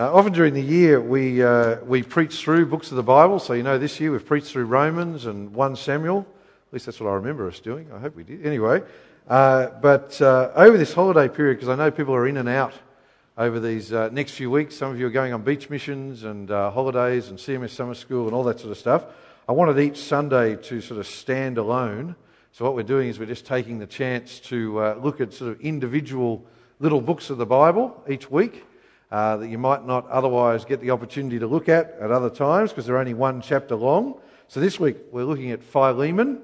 Uh, often during the year, we, uh, we preach through books of the Bible. So, you know, this year we've preached through Romans and 1 Samuel. At least that's what I remember us doing. I hope we did. Anyway, uh, but uh, over this holiday period, because I know people are in and out over these uh, next few weeks, some of you are going on beach missions and uh, holidays and CMS summer school and all that sort of stuff. I wanted each Sunday to sort of stand alone. So, what we're doing is we're just taking the chance to look at sort of individual little books of the Bible each week uh, that you might not otherwise get the opportunity to look at at other times because they're only one chapter long. So this week we're looking at Philemon.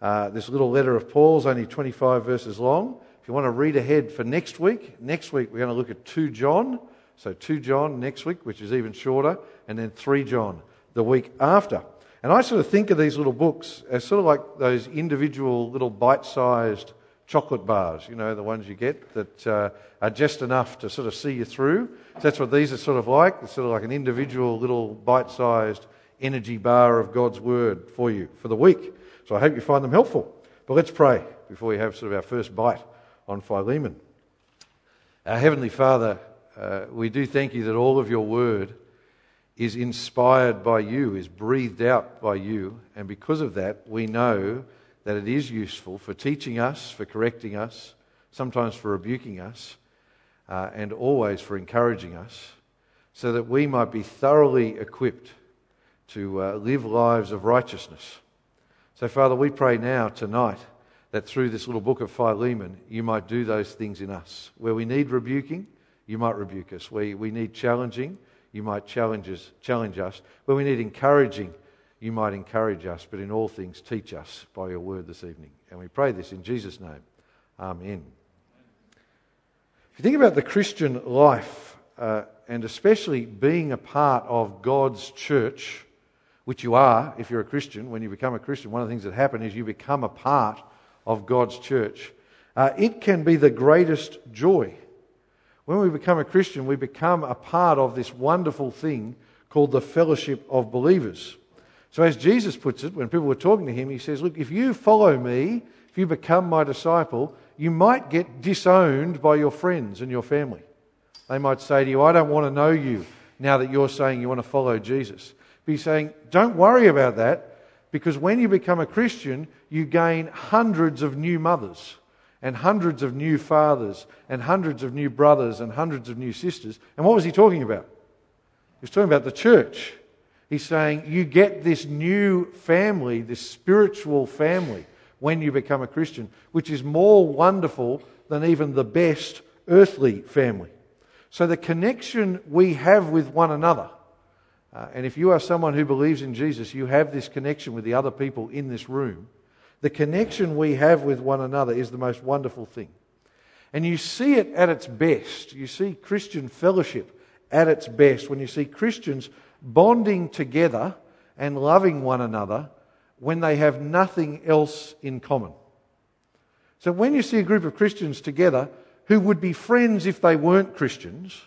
Uh, this little letter of Paul's only 25 verses long. If you want to read ahead for next week, next week we're going to look at 2 John. So 2 John next week, which is even shorter, and then 3 John the week after. And I sort of think of these little books as sort of like those individual little bite sized chocolate bars, you know, the ones you get that uh, are just enough to sort of see you through. So that's what these are sort of like. It's sort of like an individual little bite sized energy bar of God's Word for you for the week. So I hope you find them helpful. But let's pray before we have sort of our first bite on Philemon. Our Heavenly Father, uh, we do thank you that all of your Word is inspired by you, is breathed out by you, and because of that, we know that it is useful for teaching us, for correcting us, sometimes for rebuking us, uh, and always for encouraging us, so that we might be thoroughly equipped to uh, live lives of righteousness. So, Father, we pray now, tonight, that through this little book of Philemon, you might do those things in us. Where we need rebuking, you might rebuke us. Where we need challenging, you might challenge us. Challenge us. Where we need encouraging, you might encourage us, but in all things teach us by your word this evening. And we pray this in Jesus' name. Amen. If you think about the Christian life, uh, and especially being a part of God's church, which you are if you're a Christian, when you become a Christian, one of the things that happen is you become a part of God's church. Uh, it can be the greatest joy. When we become a Christian, we become a part of this wonderful thing called the fellowship of believers. So, as Jesus puts it, when people were talking to him, he says, Look, if you follow me, if you become my disciple, you might get disowned by your friends and your family. They might say to you, I don't want to know you now that you're saying you want to follow Jesus. But he's saying, Don't worry about that because when you become a Christian, you gain hundreds of new mothers and hundreds of new fathers and hundreds of new brothers and hundreds of new sisters. And what was he talking about? He was talking about the church. He's saying you get this new family, this spiritual family, when you become a Christian, which is more wonderful than even the best earthly family. So the connection we have with one another, uh, and if you are someone who believes in Jesus, you have this connection with the other people in this room. The connection we have with one another is the most wonderful thing. And you see it at its best. You see Christian fellowship at its best when you see Christians bonding together and loving one another when they have nothing else in common. So when you see a group of Christians together who would be friends if they weren't Christians,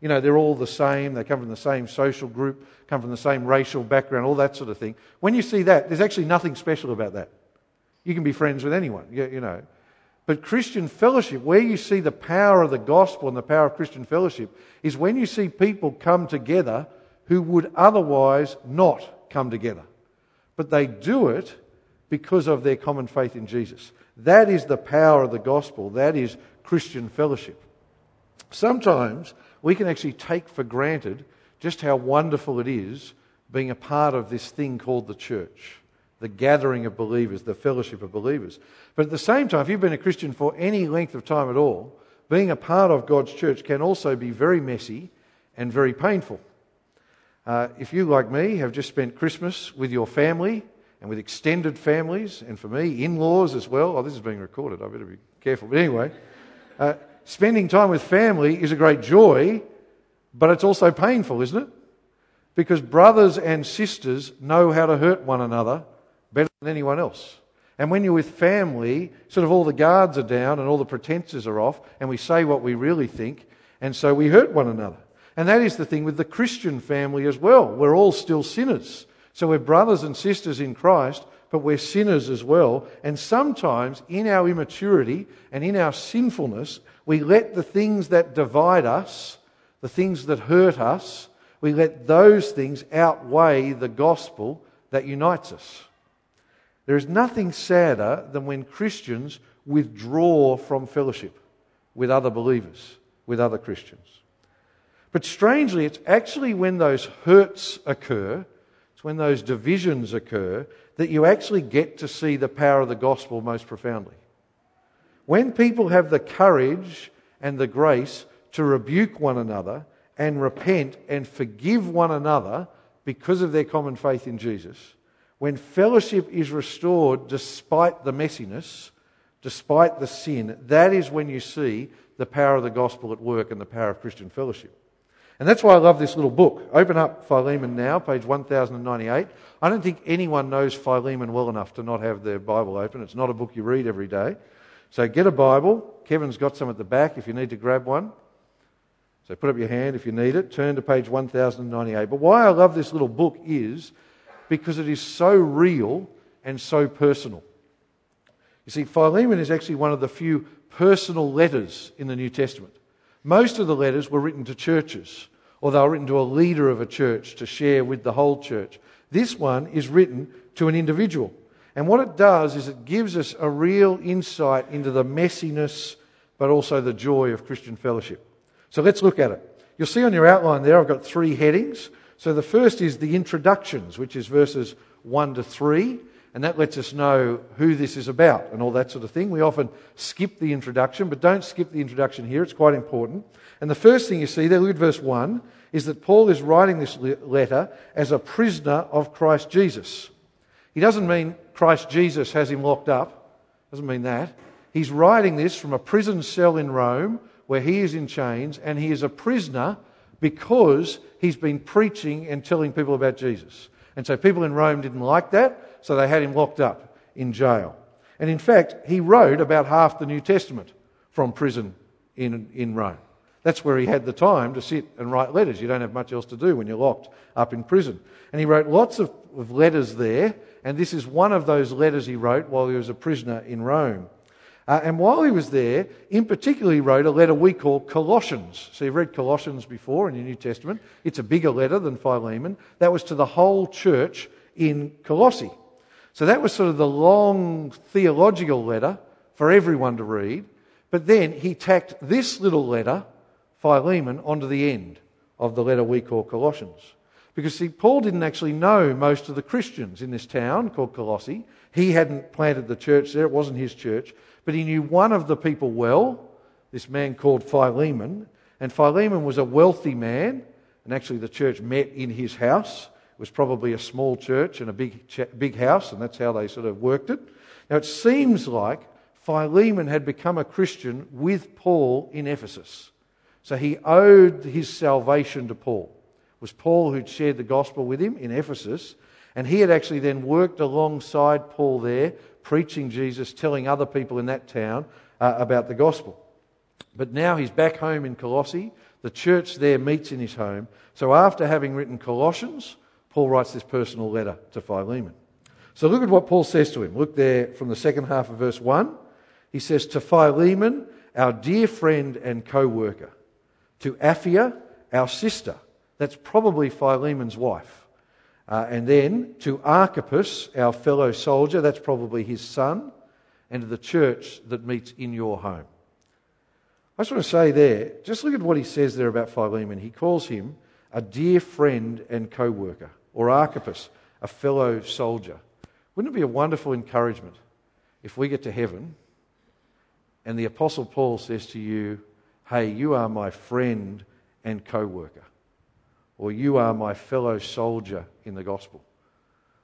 you know, they're all the same, they come from the same social group, come from the same racial background, all that sort of thing. When you see that, there's actually nothing special about that. You can be friends with anyone, you know. But Christian fellowship, where you see the power of the gospel and the power of Christian fellowship, is when you see people come together who would otherwise not come together. But they do it because of their common faith in Jesus. That is the power of the gospel. That is Christian fellowship. Sometimes we can actually take for granted just how wonderful it is being a part of this thing called the church, the gathering of believers, the fellowship of believers. But at the same time, if you've been a Christian for any length of time at all, being a part of God's church can also be very messy and very painful. Uh, if you, like me, have just spent Christmas with your family and with extended families, and for me, in laws as well, oh, this is being recorded, I better be careful. But anyway, uh, spending time with family is a great joy, but it's also painful, isn't it? Because brothers and sisters know how to hurt one another better than anyone else. And when you're with family, sort of all the guards are down and all the pretenses are off, and we say what we really think, and so we hurt one another. And that is the thing with the Christian family as well. We're all still sinners. So we're brothers and sisters in Christ, but we're sinners as well. And sometimes in our immaturity and in our sinfulness, we let the things that divide us, the things that hurt us, we let those things outweigh the gospel that unites us. There is nothing sadder than when Christians withdraw from fellowship with other believers, with other Christians. But strangely, it's actually when those hurts occur, it's when those divisions occur, that you actually get to see the power of the gospel most profoundly. When people have the courage and the grace to rebuke one another and repent and forgive one another because of their common faith in Jesus, when fellowship is restored despite the messiness, despite the sin, that is when you see the power of the gospel at work and the power of Christian fellowship. And that's why I love this little book. Open up Philemon now, page 1098. I don't think anyone knows Philemon well enough to not have their Bible open. It's not a book you read every day. So get a Bible. Kevin's got some at the back if you need to grab one. So put up your hand if you need it. Turn to page 1098. But why I love this little book is because it is so real and so personal. You see, Philemon is actually one of the few personal letters in the New Testament. Most of the letters were written to churches, or they were written to a leader of a church to share with the whole church. This one is written to an individual. And what it does is it gives us a real insight into the messiness, but also the joy of Christian fellowship. So let's look at it. You'll see on your outline there, I've got three headings. So the first is the introductions, which is verses 1 to 3, and that lets us know who this is about and all that sort of thing. We often skip the introduction, but don't skip the introduction here, it's quite important. And the first thing you see there, look at verse 1, is that Paul is writing this letter as a prisoner of Christ Jesus. He doesn't mean Christ Jesus has him locked up, doesn't mean that. He's writing this from a prison cell in Rome where he is in chains and he is a prisoner because he's been preaching and telling people about Jesus. And so people in Rome didn't like that, so they had him locked up in jail. And in fact, he wrote about half the New Testament from prison in, in Rome. That's where he had the time to sit and write letters. You don't have much else to do when you're locked up in prison. And he wrote lots of, of letters there, and this is one of those letters he wrote while he was a prisoner in Rome. Uh, and while he was there, in particular, he wrote a letter we call Colossians. So you've read Colossians before in your New Testament. It's a bigger letter than Philemon. That was to the whole church in Colossae. So that was sort of the long theological letter for everyone to read. But then he tacked this little letter, Philemon, onto the end of the letter we call Colossians. Because see, Paul didn't actually know most of the Christians in this town called Colossae. He hadn't planted the church there, it wasn't his church. But he knew one of the people well, this man called Philemon. And Philemon was a wealthy man, and actually the church met in his house. It was probably a small church and a big, big house, and that's how they sort of worked it. Now it seems like Philemon had become a Christian with Paul in Ephesus. So he owed his salvation to Paul. It was Paul who'd shared the gospel with him in Ephesus, and he had actually then worked alongside Paul there, preaching Jesus, telling other people in that town uh, about the gospel. But now he's back home in Colossae. The church there meets in his home. So after having written Colossians, Paul writes this personal letter to Philemon. So look at what Paul says to him. Look there from the second half of verse 1. He says, To Philemon, our dear friend and co worker, to Apphia, our sister. That's probably Philemon's wife. Uh, and then to Archippus, our fellow soldier, that's probably his son, and to the church that meets in your home. I just want to say there, just look at what he says there about Philemon. He calls him a dear friend and co worker, or Archippus, a fellow soldier. Wouldn't it be a wonderful encouragement if we get to heaven and the Apostle Paul says to you, Hey, you are my friend and co worker? Or you are my fellow soldier in the gospel.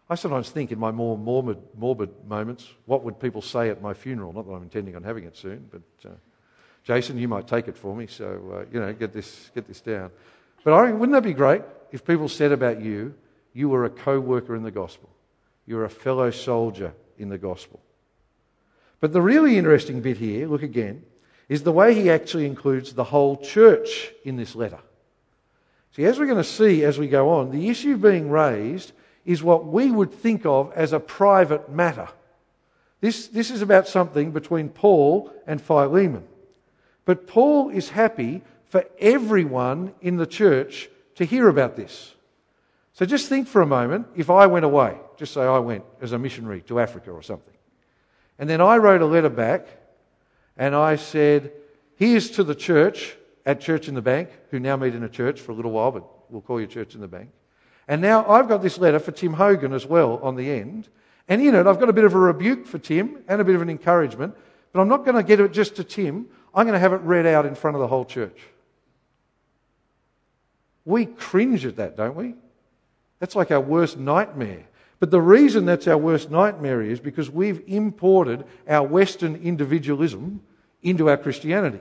I sometimes think in my more morbid, morbid moments, what would people say at my funeral? Not that I'm intending on having it soon, but uh, Jason, you might take it for me, so uh, you know, get this, get this down. But I, wouldn't that be great if people said about you, you were a co-worker in the gospel, you're a fellow soldier in the gospel. But the really interesting bit here, look again, is the way he actually includes the whole church in this letter. See, as we're going to see as we go on, the issue being raised is what we would think of as a private matter. This, this is about something between Paul and Philemon. But Paul is happy for everyone in the church to hear about this. So just think for a moment if I went away, just say I went as a missionary to Africa or something, and then I wrote a letter back and I said, Here's to the church at Church in the Bank, who now meet in a church for a little while, but we'll call you Church in the Bank. And now I've got this letter for Tim Hogan as well on the end. And in it, I've got a bit of a rebuke for Tim and a bit of an encouragement, but I'm not going to get it just to Tim. I'm going to have it read out in front of the whole church. We cringe at that, don't we? That's like our worst nightmare. But the reason that's our worst nightmare is because we've imported our Western individualism into our Christianity.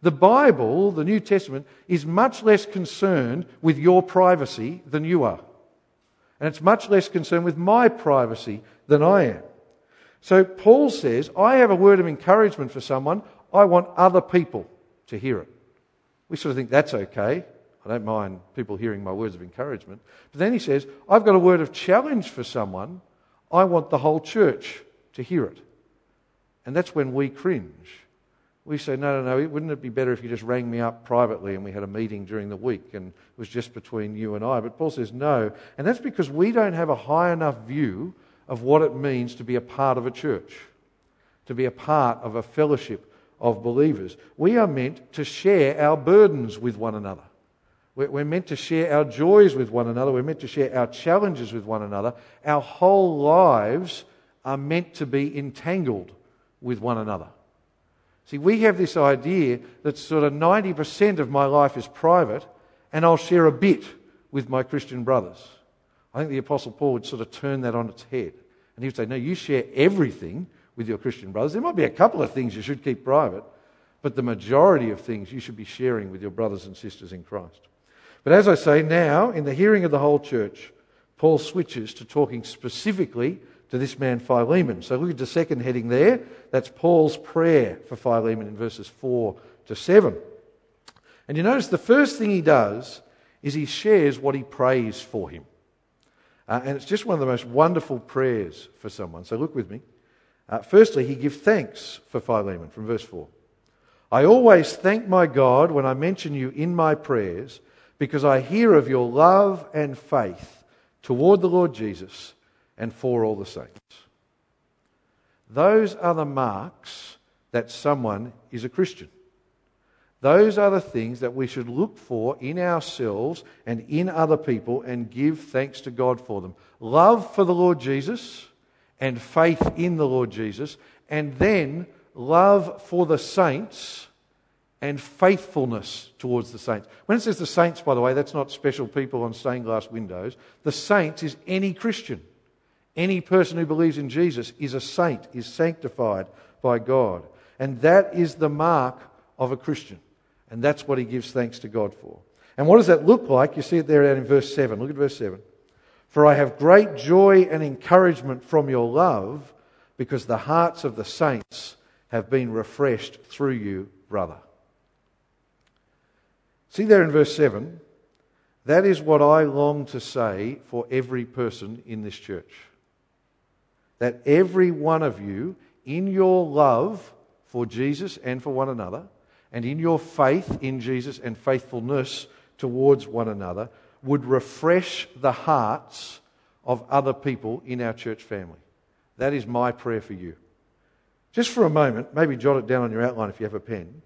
The Bible, the New Testament, is much less concerned with your privacy than you are. And it's much less concerned with my privacy than I am. So Paul says, I have a word of encouragement for someone. I want other people to hear it. We sort of think that's okay. I don't mind people hearing my words of encouragement. But then he says, I've got a word of challenge for someone. I want the whole church to hear it. And that's when we cringe. We say, no, no, no, wouldn't it be better if you just rang me up privately and we had a meeting during the week and it was just between you and I? But Paul says no. And that's because we don't have a high enough view of what it means to be a part of a church, to be a part of a fellowship of believers. We are meant to share our burdens with one another. We're meant to share our joys with one another. We're meant to share our challenges with one another. Our whole lives are meant to be entangled with one another. See, we have this idea that sort of 90% of my life is private and I'll share a bit with my Christian brothers. I think the Apostle Paul would sort of turn that on its head. And he would say, No, you share everything with your Christian brothers. There might be a couple of things you should keep private, but the majority of things you should be sharing with your brothers and sisters in Christ. But as I say, now, in the hearing of the whole church, Paul switches to talking specifically to this man Philemon. So look at the second heading there. That's Paul's prayer for Philemon in verses 4 to 7. And you notice the first thing he does is he shares what he prays for him. Uh, and it's just one of the most wonderful prayers for someone. So look with me. Uh, firstly, he gives thanks for Philemon from verse 4. I always thank my God when I mention you in my prayers because I hear of your love and faith toward the Lord Jesus and for all the saints. Those are the marks that someone is a Christian. Those are the things that we should look for in ourselves and in other people and give thanks to God for them. Love for the Lord Jesus and faith in the Lord Jesus, and then love for the saints and faithfulness towards the saints. When it says the saints, by the way, that's not special people on stained glass windows. The saints is any Christian. Any person who believes in Jesus is a saint, is sanctified by God. And that is the mark of a Christian. And that's what he gives thanks to God for. And what does that look like? You see it there in verse 7. Look at verse 7. For I have great joy and encouragement from your love, because the hearts of the saints have been refreshed through you, brother. See there in verse 7, that is what I long to say for every person in this church. That every one of you, in your love for Jesus and for one another, and in your faith in Jesus and faithfulness towards one another, would refresh the hearts of other people in our church family. That is my prayer for you. Just for a moment, maybe jot it down on your outline if you have a pen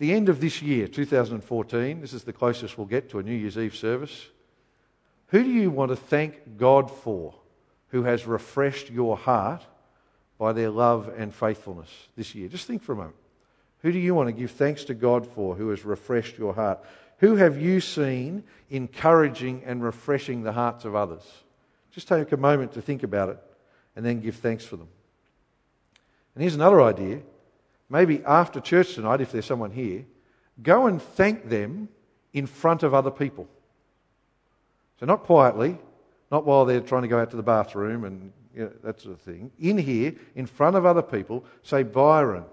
the end of this year, 2014, this is the closest we'll get to a New Year's Eve service. Who do you want to thank God for who has refreshed your heart by their love and faithfulness this year? Just think for a moment. Who do you want to give thanks to God for who has refreshed your heart? Who have you seen encouraging and refreshing the hearts of others? Just take a moment to think about it and then give thanks for them. And here's another idea maybe after church tonight, if there's someone here, go and thank them in front of other people. So, not quietly, not while they're trying to go out to the bathroom and you know, that sort of thing. In here, in front of other people, say, Byron.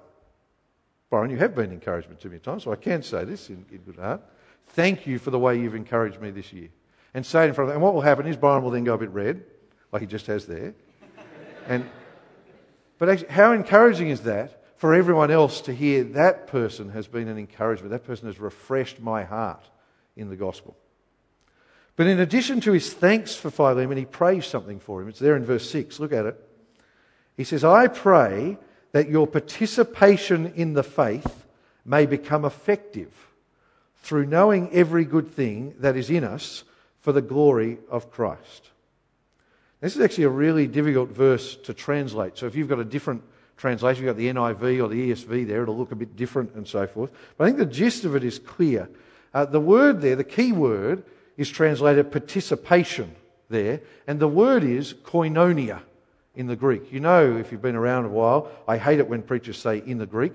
Byron, you have been encouragement to me at times, so I can say this in, in good heart. Thank you for the way you've encouraged me this year. And say it in front of them. And what will happen is Byron will then go a bit red, like he just has there. and, but actually, how encouraging is that for everyone else to hear that person has been an encouragement. That person has refreshed my heart in the gospel. But in addition to his thanks for Philemon, he prays something for him. It's there in verse 6. Look at it. He says, I pray that your participation in the faith may become effective through knowing every good thing that is in us for the glory of Christ. This is actually a really difficult verse to translate. So if you've got a different translation, you've got the NIV or the ESV there, it'll look a bit different and so forth. But I think the gist of it is clear. Uh, the word there, the key word, is translated participation there, and the word is koinonia in the Greek. You know, if you've been around a while, I hate it when preachers say in the Greek.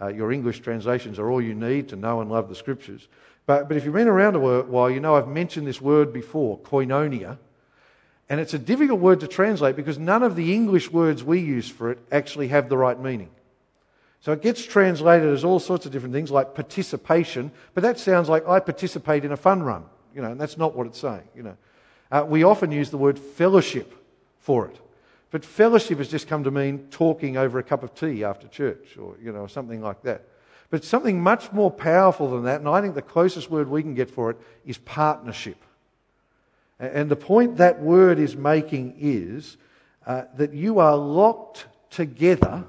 Uh, your English translations are all you need to know and love the scriptures. But, but if you've been around a while, you know I've mentioned this word before, koinonia. And it's a difficult word to translate because none of the English words we use for it actually have the right meaning. So it gets translated as all sorts of different things like participation, but that sounds like I participate in a fun run, you know, and that's not what it's saying, you know. Uh, we often use the word fellowship for it. But fellowship has just come to mean talking over a cup of tea after church or, you know, something like that. But something much more powerful than that, and I think the closest word we can get for it is partnership. And the point that word is making is uh, that you are locked together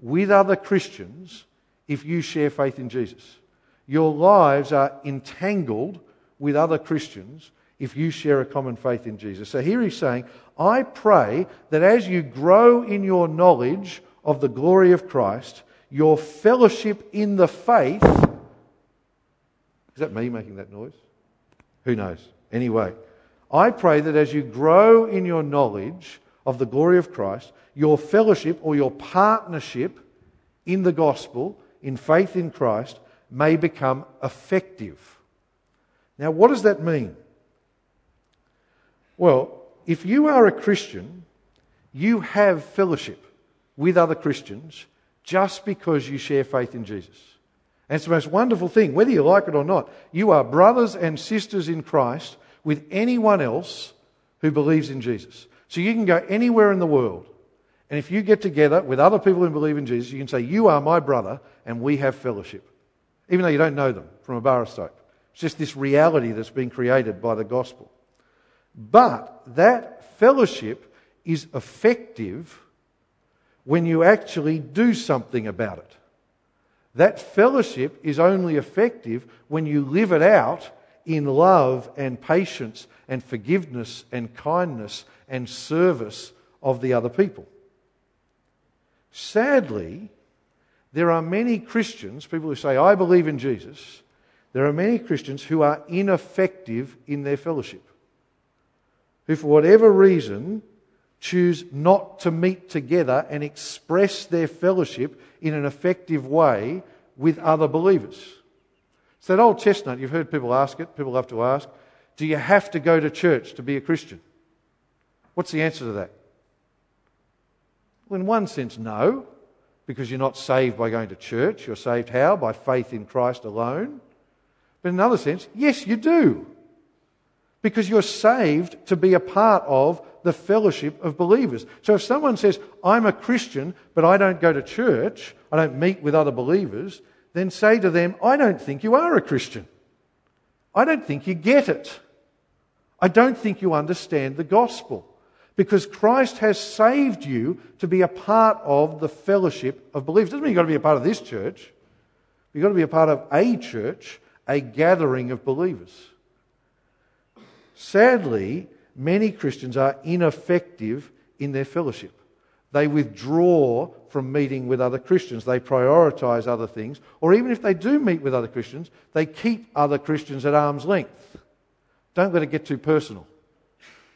with other Christians if you share faith in Jesus. Your lives are entangled with other Christians if you share a common faith in Jesus. So here he's saying, I pray that as you grow in your knowledge of the glory of Christ, your fellowship in the faith. Is that me making that noise? Who knows? Anyway, I pray that as you grow in your knowledge of the glory of Christ, your fellowship or your partnership in the gospel, in faith in Christ, may become effective. Now, what does that mean? Well, if you are a Christian, you have fellowship with other Christians just because you share faith in Jesus. And it's the most wonderful thing, whether you like it or not. You are brothers and sisters in Christ with anyone else who believes in Jesus. So you can go anywhere in the world, and if you get together with other people who believe in Jesus, you can say, You are my brother, and we have fellowship. Even though you don't know them from a bar of soap. It's just this reality that's been created by the gospel. But that fellowship is effective when you actually do something about it. That fellowship is only effective when you live it out in love and patience and forgiveness and kindness and service of the other people. Sadly, there are many Christians, people who say, I believe in Jesus, there are many Christians who are ineffective in their fellowship, who, for whatever reason, choose not to meet together and express their fellowship in an effective way with other believers. It's that old chestnut. You've heard people ask it. People love to ask Do you have to go to church to be a Christian? What's the answer to that? Well, in one sense, no, because you're not saved by going to church. You're saved how? By faith in Christ alone. But in another sense, yes, you do. Because you're saved to be a part of the fellowship of believers. So if someone says, I'm a Christian, but I don't go to church, I don't meet with other believers, then say to them, I don't think you are a Christian. I don't think you get it. I don't think you understand the gospel. Because Christ has saved you to be a part of the fellowship of believers. Doesn't mean you've got to be a part of this church. You've got to be a part of a church, a gathering of believers. Sadly, many Christians are ineffective in their fellowship. They withdraw from meeting with other Christians. They prioritize other things. Or even if they do meet with other Christians, they keep other Christians at arm's length. Don't let it get too personal.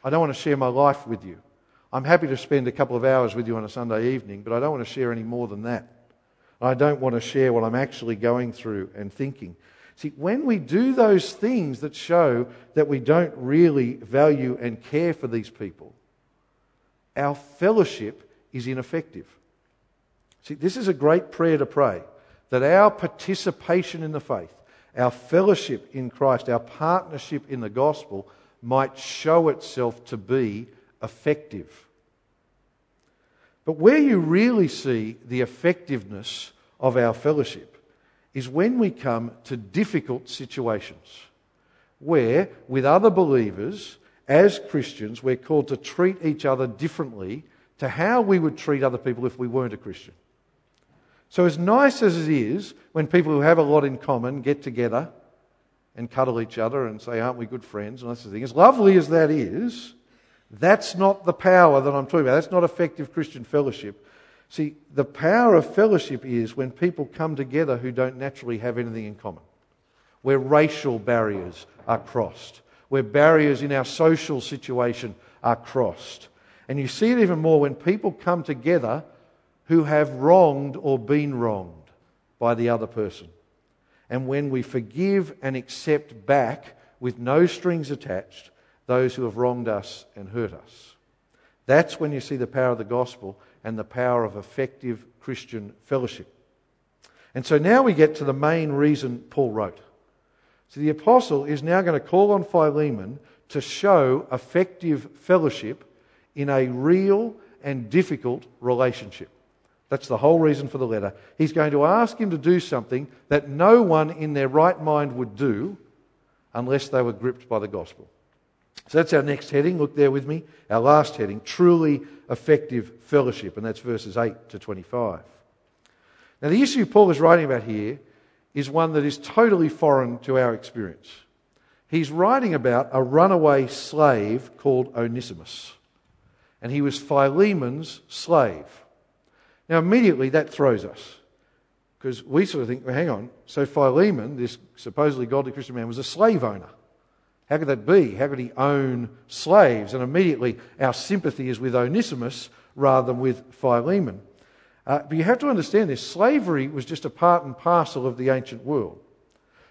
I don't want to share my life with you. I'm happy to spend a couple of hours with you on a Sunday evening, but I don't want to share any more than that. I don't want to share what I'm actually going through and thinking. See, when we do those things that show that we don't really value and care for these people, our fellowship is ineffective. See, this is a great prayer to pray that our participation in the faith, our fellowship in Christ, our partnership in the gospel might show itself to be effective. But where you really see the effectiveness of our fellowship is when we come to difficult situations where, with other believers, as Christians, we're called to treat each other differently to how we would treat other people if we weren't a Christian. So, as nice as it is when people who have a lot in common get together and cuddle each other and say, Aren't we good friends? And that's the thing. As lovely as that is, that's not the power that I'm talking about. That's not effective Christian fellowship. See, the power of fellowship is when people come together who don't naturally have anything in common, where racial barriers are crossed, where barriers in our social situation are crossed. And you see it even more when people come together who have wronged or been wronged by the other person. And when we forgive and accept back with no strings attached those who have wronged us and hurt us. That's when you see the power of the gospel and the power of effective Christian fellowship. And so now we get to the main reason Paul wrote. So the apostle is now going to call on Philemon to show effective fellowship in a real and difficult relationship. That's the whole reason for the letter. He's going to ask him to do something that no one in their right mind would do unless they were gripped by the gospel. So that's our next heading. Look there with me. Our last heading truly effective fellowship, and that's verses 8 to 25. Now, the issue Paul is writing about here is one that is totally foreign to our experience. He's writing about a runaway slave called Onesimus, and he was Philemon's slave. Now, immediately that throws us because we sort of think, well, hang on, so Philemon, this supposedly godly Christian man, was a slave owner. How could that be? How could he own slaves? And immediately our sympathy is with Onesimus rather than with Philemon. Uh, but you have to understand this slavery was just a part and parcel of the ancient world.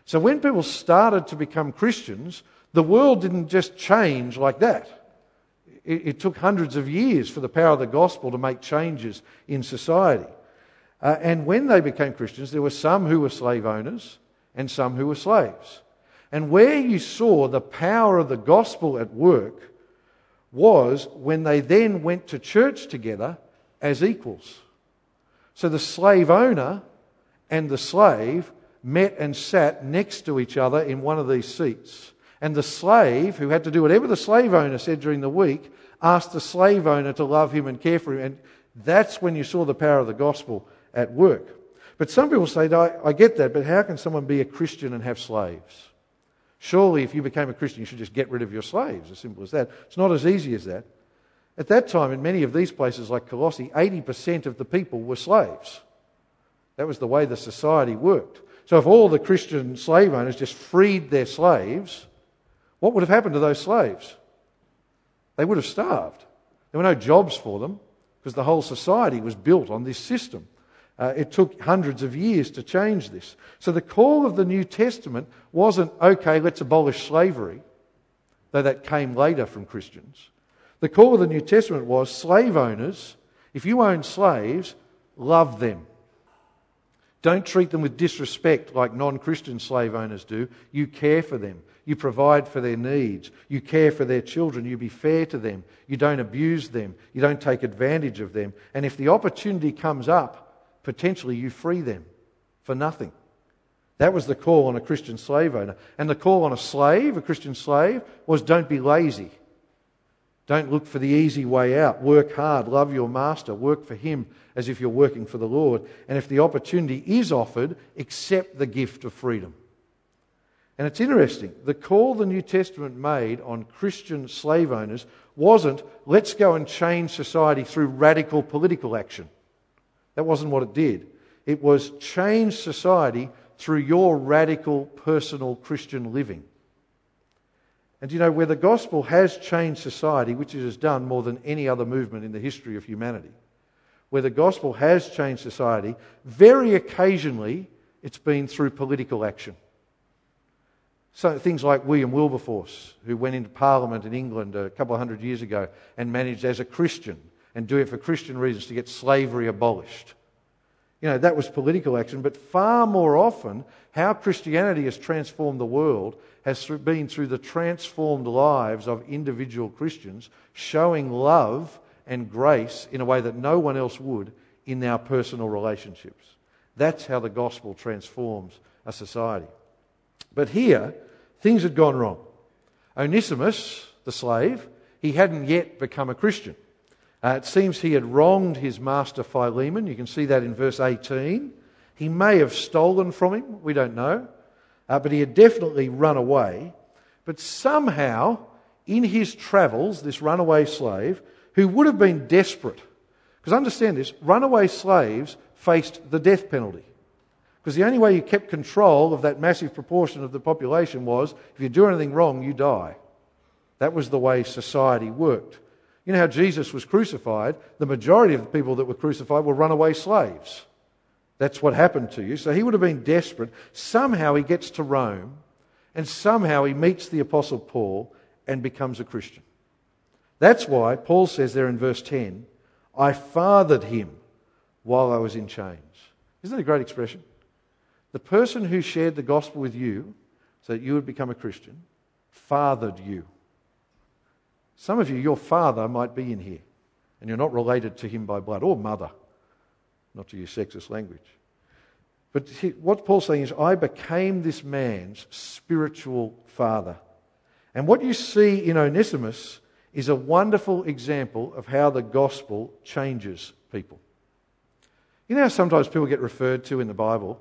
So when people started to become Christians, the world didn't just change like that. It, it took hundreds of years for the power of the gospel to make changes in society. Uh, and when they became Christians, there were some who were slave owners and some who were slaves. And where you saw the power of the gospel at work was when they then went to church together as equals. So the slave owner and the slave met and sat next to each other in one of these seats. And the slave, who had to do whatever the slave owner said during the week, asked the slave owner to love him and care for him. And that's when you saw the power of the gospel at work. But some people say, I, get that, but how can someone be a Christian and have slaves? Surely, if you became a Christian, you should just get rid of your slaves. As simple as that. It's not as easy as that. At that time, in many of these places like Colossae, 80% of the people were slaves. That was the way the society worked. So, if all the Christian slave owners just freed their slaves, what would have happened to those slaves? They would have starved. There were no jobs for them because the whole society was built on this system. Uh, it took hundreds of years to change this. So the call of the New Testament wasn't, okay, let's abolish slavery, though that came later from Christians. The call of the New Testament was slave owners, if you own slaves, love them. Don't treat them with disrespect like non Christian slave owners do. You care for them. You provide for their needs. You care for their children. You be fair to them. You don't abuse them. You don't take advantage of them. And if the opportunity comes up, potentially you free them for nothing. That was the call on a Christian slave owner. And the call on a slave, a Christian slave, was don't be lazy. Don't look for the easy way out. Work hard. Love your master. Work for him as if you're working for the Lord. And if the opportunity is offered, accept the gift of freedom. And it's interesting. The call the New Testament made on Christian slave owners wasn't, let's go and change society through radical political action. That wasn't what it did. It was change society through your radical personal Christian living. And you know, where the gospel has changed society, which it has done more than any other movement in the history of humanity, where the gospel has changed society, very occasionally it's been through political action. So things like William Wilberforce, who went into Parliament in England a couple of hundred years ago and managed as a Christian and do it for Christian reasons to get slavery abolished. You know, that was political action, but far more often, how Christianity has transformed the world has been through the transformed lives of individual Christians showing love and grace in a way that no one else would in our personal relationships. That's how the gospel transforms a society. But here, things had gone wrong. Onesimus, the slave, he hadn't yet become a Christian. Uh, it seems he had wronged his master Philemon. You can see that in verse 18. He may have stolen from him, we don't know, uh, but he had definitely run away. But somehow, in his travels, this runaway slave, who would have been desperate, because understand this, runaway slaves faced the death penalty. Because the only way you kept control of that massive proportion of the population was if you do anything wrong, you die. That was the way society worked. You know how Jesus was crucified? The majority of the people that were crucified were runaway slaves. That's what happened to you. So he would have been desperate. Somehow he gets to Rome and somehow he meets the Apostle Paul and becomes a Christian. That's why Paul says there in verse 10, I fathered him while I was in chains. Isn't that a great expression? The person who shared the gospel with you so that you would become a Christian fathered you. Some of you, your father might be in here, and you're not related to him by blood, or mother, not to use sexist language. But what Paul's saying is, I became this man's spiritual father. And what you see in Onesimus is a wonderful example of how the gospel changes people. You know sometimes people get referred to in the Bible,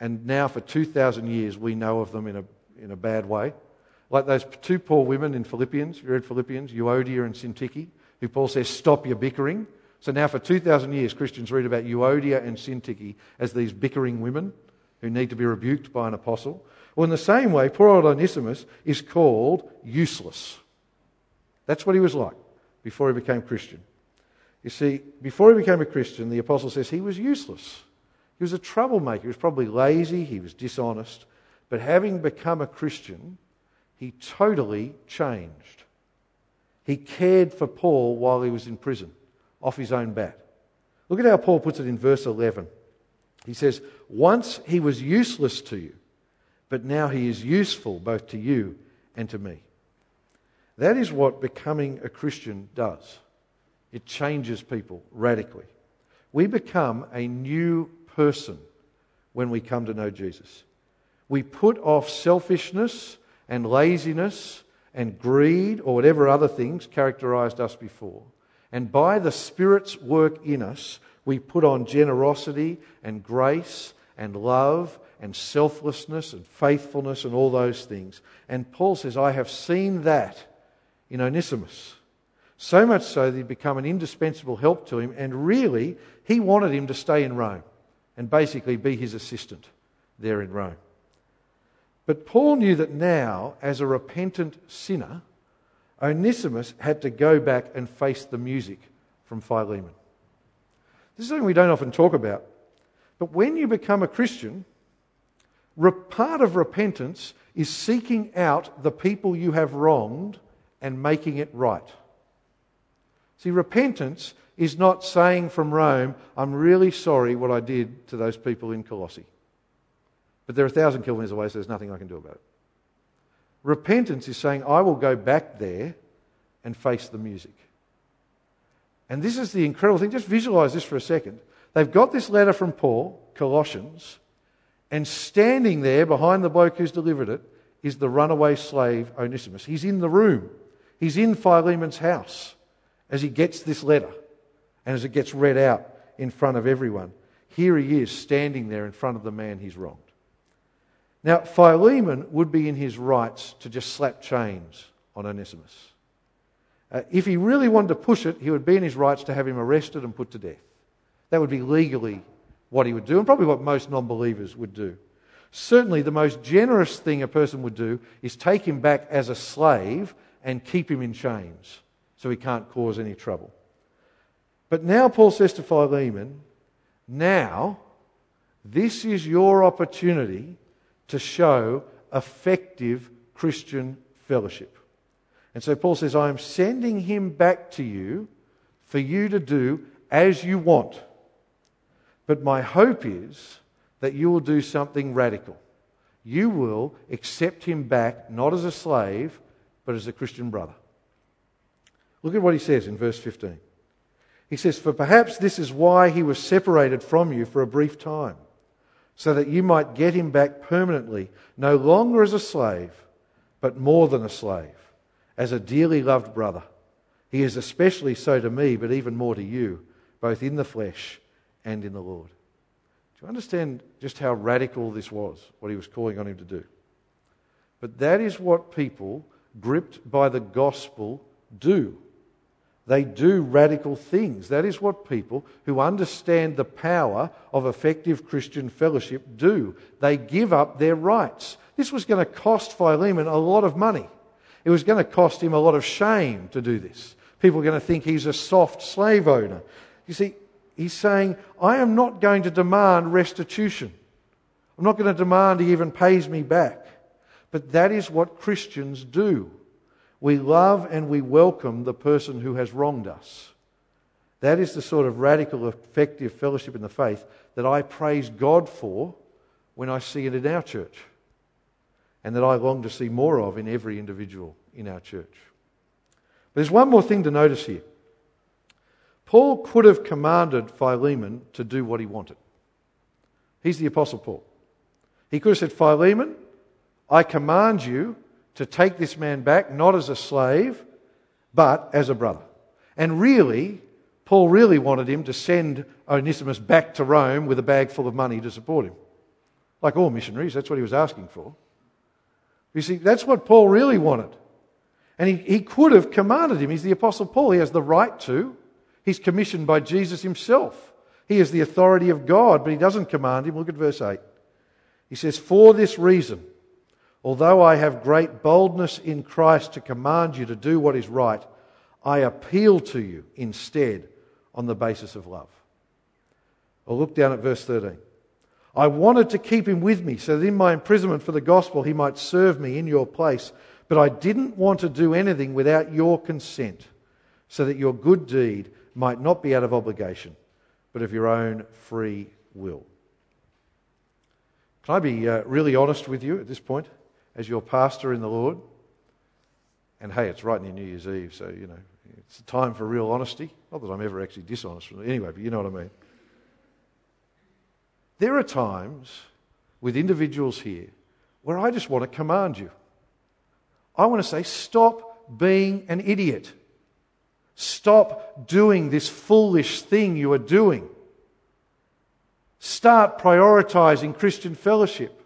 and now for 2,000 years we know of them in a, in a bad way? Like those two poor women in Philippians, you read Philippians, Euodia and Syntyche, who Paul says, Stop your bickering. So now for 2,000 years, Christians read about Euodia and Syntyche as these bickering women who need to be rebuked by an apostle. Well, in the same way, poor old Onesimus is called useless. That's what he was like before he became Christian. You see, before he became a Christian, the apostle says he was useless. He was a troublemaker. He was probably lazy. He was dishonest. But having become a Christian, he totally changed. He cared for Paul while he was in prison, off his own bat. Look at how Paul puts it in verse 11. He says, Once he was useless to you, but now he is useful both to you and to me. That is what becoming a Christian does. It changes people radically. We become a new person when we come to know Jesus. We put off selfishness and laziness and greed or whatever other things characterized us before. And by the Spirit's work in us, we put on generosity and grace and love and selflessness and faithfulness and all those things. And Paul says, I have seen that in Onesimus. So much so that he'd become an indispensable help to him, and really, he wanted him to stay in Rome and basically be his assistant there in Rome. But Paul knew that now, as a repentant sinner, Onesimus had to go back and face the music from Philemon. This is something we don't often talk about. But when you become a Christian, part of repentance is seeking out the people you have wronged and making it right. See, repentance is not saying from Rome, I'm really sorry what I did to those people in Colossae. But they're a thousand kilometres away, so there's nothing I can do about it. Repentance is saying, I will go back there and face the music. And this is the incredible thing. Just visualize this for a second. They've got this letter from Paul, Colossians, and standing there behind the bloke who's delivered it is the runaway slave Onesimus. He's in the room, he's in Philemon's house as he gets this letter and as it gets read out in front of everyone. Here he is standing there in front of the man he's wronged. Now, Philemon would be in his rights to just slap chains on Onesimus. Uh, if he really wanted to push it, he would be in his rights to have him arrested and put to death. That would be legally what he would do, and probably what most non believers would do. Certainly, the most generous thing a person would do is take him back as a slave and keep him in chains so he can't cause any trouble. But now Paul says to Philemon, now this is your opportunity to show effective Christian fellowship. And so Paul says, I am sending him back to you for you to do as you want. But my hope is that you will do something radical. You will accept him back not as a slave, but as a Christian brother. Look at what he says in verse 15. He says, For perhaps this is why he was separated from you for a brief time, so that you might get him back permanently, no longer as a slave, but more than a slave, as a dearly loved brother. He is especially so to me, but even more to you, both in the flesh and in the Lord. Do you understand just how radical this was, what he was calling on him to do? But that is what people gripped by the gospel do. They do radical things. That is what people who understand the power of effective Christian fellowship do. They give up their rights. This was going to cost Philemon a lot of money. It was going to cost him a lot of shame to do this. People are going to think he's a soft slave owner. You see, he's saying, I am not going to demand restitution. I'm not going to demand he even pays me back. But that is what Christians do. We love and we welcome the person who has wronged us. That is the sort of radical, effective fellowship in the faith that I praise God for when I see it in our church, and that I long to see more of in every individual in our church. But There's one more thing to notice here. Paul could have commanded Philemon to do what he wanted. He's the Apostle Paul. He could have said, Philemon, I command you to take this man back, not as a slave, but as a brother. And really, Paul really wanted him to send Onesimus back to Rome with a bag full of money to support him. Like all missionaries, that's what he was asking for. You see, that's what Paul really wanted. And he, he could have commanded him. He's the Apostle Paul. He has the right to. He's commissioned by Jesus himself. He is the authority of God, but he doesn't command him. Look at verse 8. He says, For this reason, Although I have great boldness in Christ to command you to do what is right, I appeal to you instead on the basis of love. I'll look down at verse 13. I wanted to keep him with me so that in my imprisonment for the gospel he might serve me in your place, but I didn't want to do anything without your consent, so that your good deed might not be out of obligation, but of your own free will. Can I be uh, really honest with you at this point? As your pastor in the Lord. And hey, it's right near New Year's Eve, so, you know, it's a time for real honesty. Not that I'm ever actually dishonest. Anyway, but you know what I mean. There are times with individuals here where I just want to command you. I want to say, stop being an idiot. Stop doing this foolish thing you are doing. Start prioritizing Christian fellowship.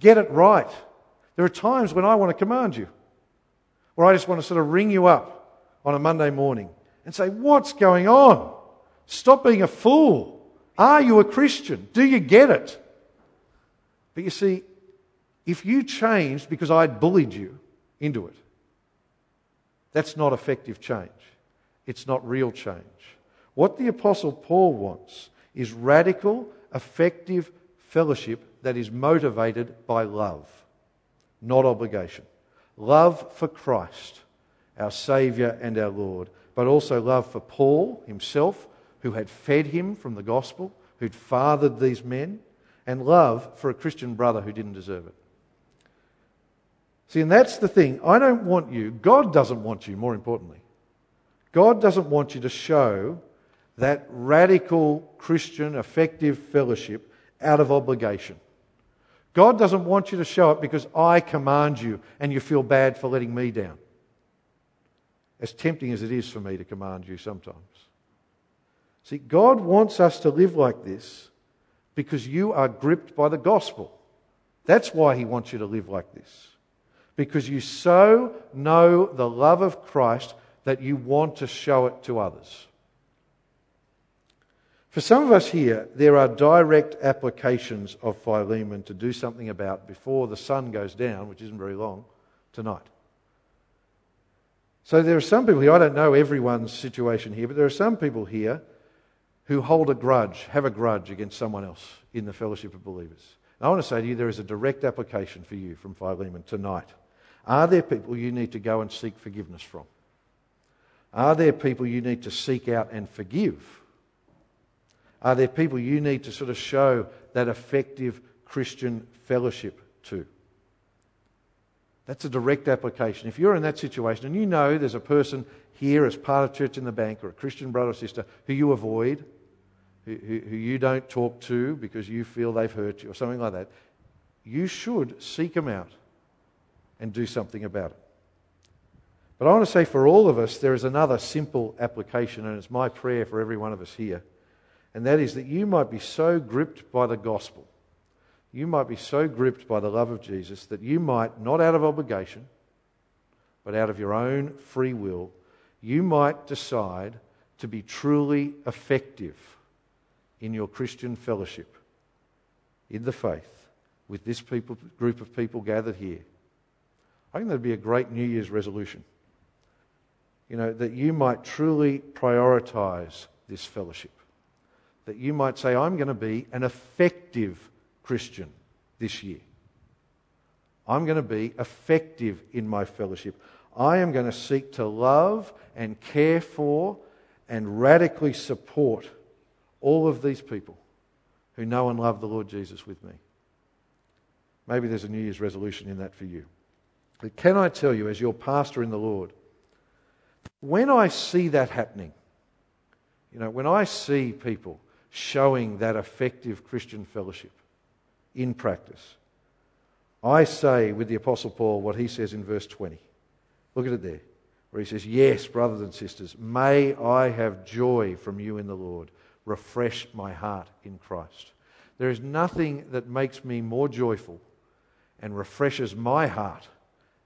Get it right. There are times when I want to command you, or I just want to sort of ring you up on a Monday morning and say, What's going on? Stop being a fool. Are you a Christian? Do you get it? But you see, if you changed because I'd bullied you into it, that's not effective change. It's not real change. What the Apostle Paul wants is radical, effective fellowship that is motivated by love, not obligation. Love for Christ, our Saviour and our Lord, but also love for Paul himself, who had fed him from the gospel, who'd fathered these men, and love for a Christian brother who didn't deserve it. See, and that's the thing. I don't want you, God doesn't want you, more importantly. God doesn't want you to show that radical Christian effective fellowship out of obligation. God doesn't want you to show it because I command you and you feel bad for letting me down. As tempting as it is for me to command you sometimes. See, God wants us to live like this because you are gripped by the gospel. That's why He wants you to live like this. Because you so know the love of Christ that you want to show it to others. For some of us here, there are direct applications of Philemon to do something about before the sun goes down, which isn't very long, tonight. So there are some people here, I don't know everyone's situation here, but there are some people here who hold a grudge, have a grudge against someone else in the fellowship of believers. I want to say to you, there is a direct application for you from Philemon tonight. Are there people you need to go and seek forgiveness from? Are there people you need to seek out and forgive? Are there people you need to sort of show that effective Christian fellowship to? That's a direct application. If you're in that situation and you know there's a person here as part of Church in the Bank or a Christian brother or sister who you avoid, who, who, who you don't talk to because you feel they've hurt you or something like that, you should seek them out and do something about it. But I want to say for all of us, there is another simple application, and it's my prayer for every one of us here. And that is that you might be so gripped by the gospel, you might be so gripped by the love of Jesus that you might, not out of obligation, but out of your own free will, you might decide to be truly effective in your Christian fellowship, in the faith, with this people, group of people gathered here. I think that'd be a great New Year's resolution. You know, that you might truly prioritize this fellowship. That you might say, I'm going to be an effective Christian this year. I'm going to be effective in my fellowship. I am going to seek to love and care for and radically support all of these people who know and love the Lord Jesus with me. Maybe there's a New Year's resolution in that for you. But can I tell you, as your pastor in the Lord, when I see that happening, you know, when I see people showing that effective Christian fellowship in practice, I say with the Apostle Paul what he says in verse 20. Look at it there, where he says, Yes, brothers and sisters, may I have joy from you in the Lord. Refresh my heart in Christ. There is nothing that makes me more joyful and refreshes my heart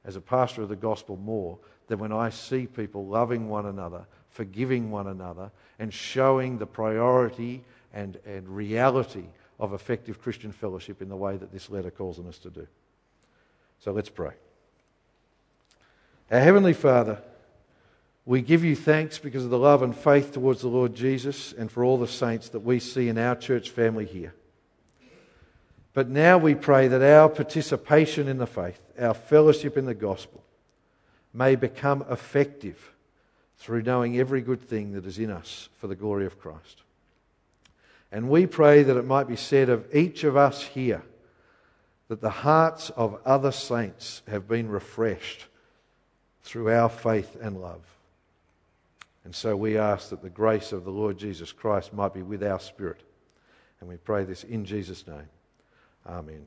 as a pastor of the gospel more than when I see people loving one another, forgiving one another, and showing the priority and, and reality of effective Christian fellowship in the way that this letter calls on us to do. So let's pray. Our Heavenly Father, we give you thanks because of the love and faith towards the Lord Jesus and for all the saints that we see in our church family here. But now we pray that our participation in the faith, our fellowship in the gospel, may become effective through knowing every good thing that is in us for the glory of Christ. And we pray that it might be said of each of us here that the hearts of other saints have been refreshed through our faith and love. And so we ask that the grace of the Lord Jesus Christ might be with our spirit. And we pray this in Jesus' name. Amen.